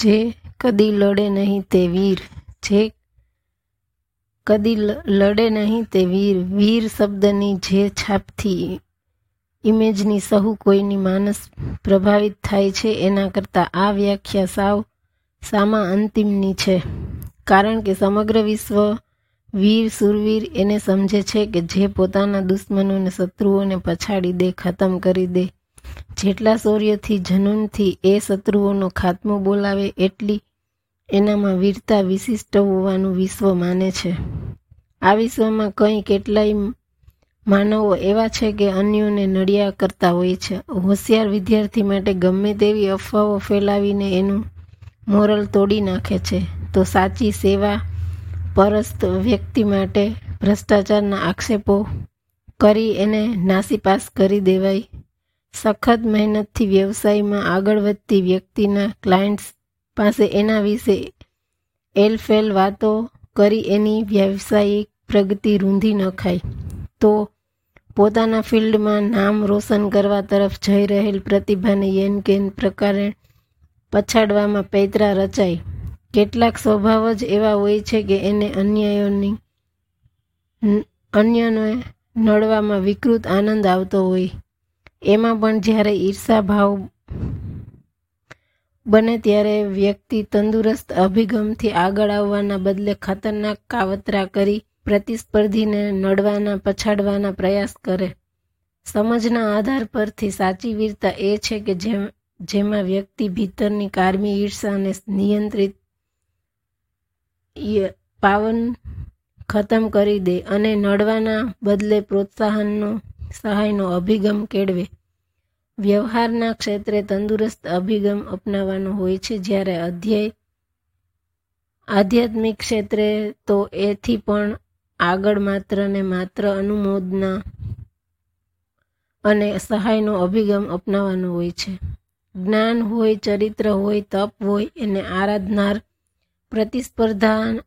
જે કદી લડે નહીં તે વીર, જે કદી લડે નહીં તે વીર. વીર શબ્દની જે છાપથી ઇમેજની સહુ કોઈની માનસ પ્રભાવિત થાય છે, એના કરતાં આ વ્યાખ્યા સાવ સામા અંતિમની છે. કારણ કે સમગ્ર વિશ્વ વીર, સુરવીર એને સમજે છે કે જે પોતાના દુશ્મનોને શત્રુઓને પછાડી દે, ખતમ કરી દે. જેટલા શૌર્યથી જનૂનથી એ શત્રુઓનો ખાત્મો બોલાવે એટલી એનામાં વીરતા વિશિષ્ટ હોવાનું વિશ્વ માને છે. આ વિશ્વમાં કંઈ કેટલાય માનવો એવા છે કે અન્યોને નડિયા કરતા હોય છે. હોશિયાર વિદ્યાર્થી માટે ગમે તેવી અફવાઓ ફેલાવીને એનું મોરલ તોડી નાખે છે. તો સાચી સેવા પરસ્ત વ્યક્તિ માટે ભ્રષ્ટાચારના આક્ષેપો કરી એને નાસીપાસ કરી દેવાય સખત મહેનતથી વ્યવસાયમાં આગળ વધતી વ્યક્તિના ક્લાયન્ટ્સ પાસે એના વિશે એલફેલ વાતો કરી એની વ્યવસાયિક પ્રગતિ રૂંધી નખાય તો પોતાના ફિલ્ડમાં નામ રોશન કરવા તરફ જઈ રહેલ પ્રતિભાને યેન કેન પ્રકારે પછાડવામાં પૈતરા રચાય. કેટલાક સ્વભાવ જ એવા હોય છે કે એને અન્યાયોની અન્યને નડવામાં વિકૃત આનંદ આવતો હોય. એમાં પણ જ્યારે ઈર્ષા ભાવ બને ત્યારે વ્યક્તિ તંદુરસ્ત અભિગમથી આગળ આવવાના બદલે ખતરનાક કાવતરા કરી પ્રતિસ્પર્ધીને નડવાના, પછાડવાના પ્રયાસ કરે. સમજના આધાર પરથી સાચી વીરતા એ છે કે જેમ, જેમાં વ્યક્તિ ભીતરની કારમી ઈર્ષાને નિયંત્રિત પાવન ખતમ કરી દે અને નડવાના બદલે પ્રોત્સાહનનો સહાયનો અભિગમ કેળવે. વ્યવહારના ક્ષેત્રે તંદુરસ્ત અભિગમ અપનાવવાનો હોય છે. જ્યારે અધ્યાય, આધ્યાત્મિક ક્ષેત્રે તો એથી પણ આગળ માત્ર ને માત્ર અનુમોદના અને સહાયનો અભિગમ અપનાવવાનો હોય છે. જ્ઞાન હોય, ચરિત્ર હોય, તપ હોય, એને આરાધનાર પ્રતિસ્પર્ધા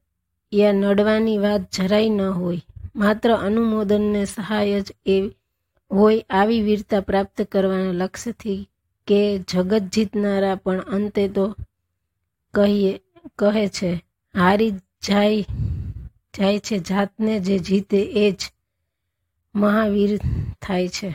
યા નડવાની વાત જરાય ન હોય. માત્ર અનુમોદનને સહાય જ એ હોય આવી વીરતા પ્રાપ્ત કરવાના લક્ષ્યથી કે જગત જીતનારા પણ અંતે તો કહીએ, કહે છે, હારી જાય જાય છે જાતને જે જીતે એ જ મહાવીર થાય છે.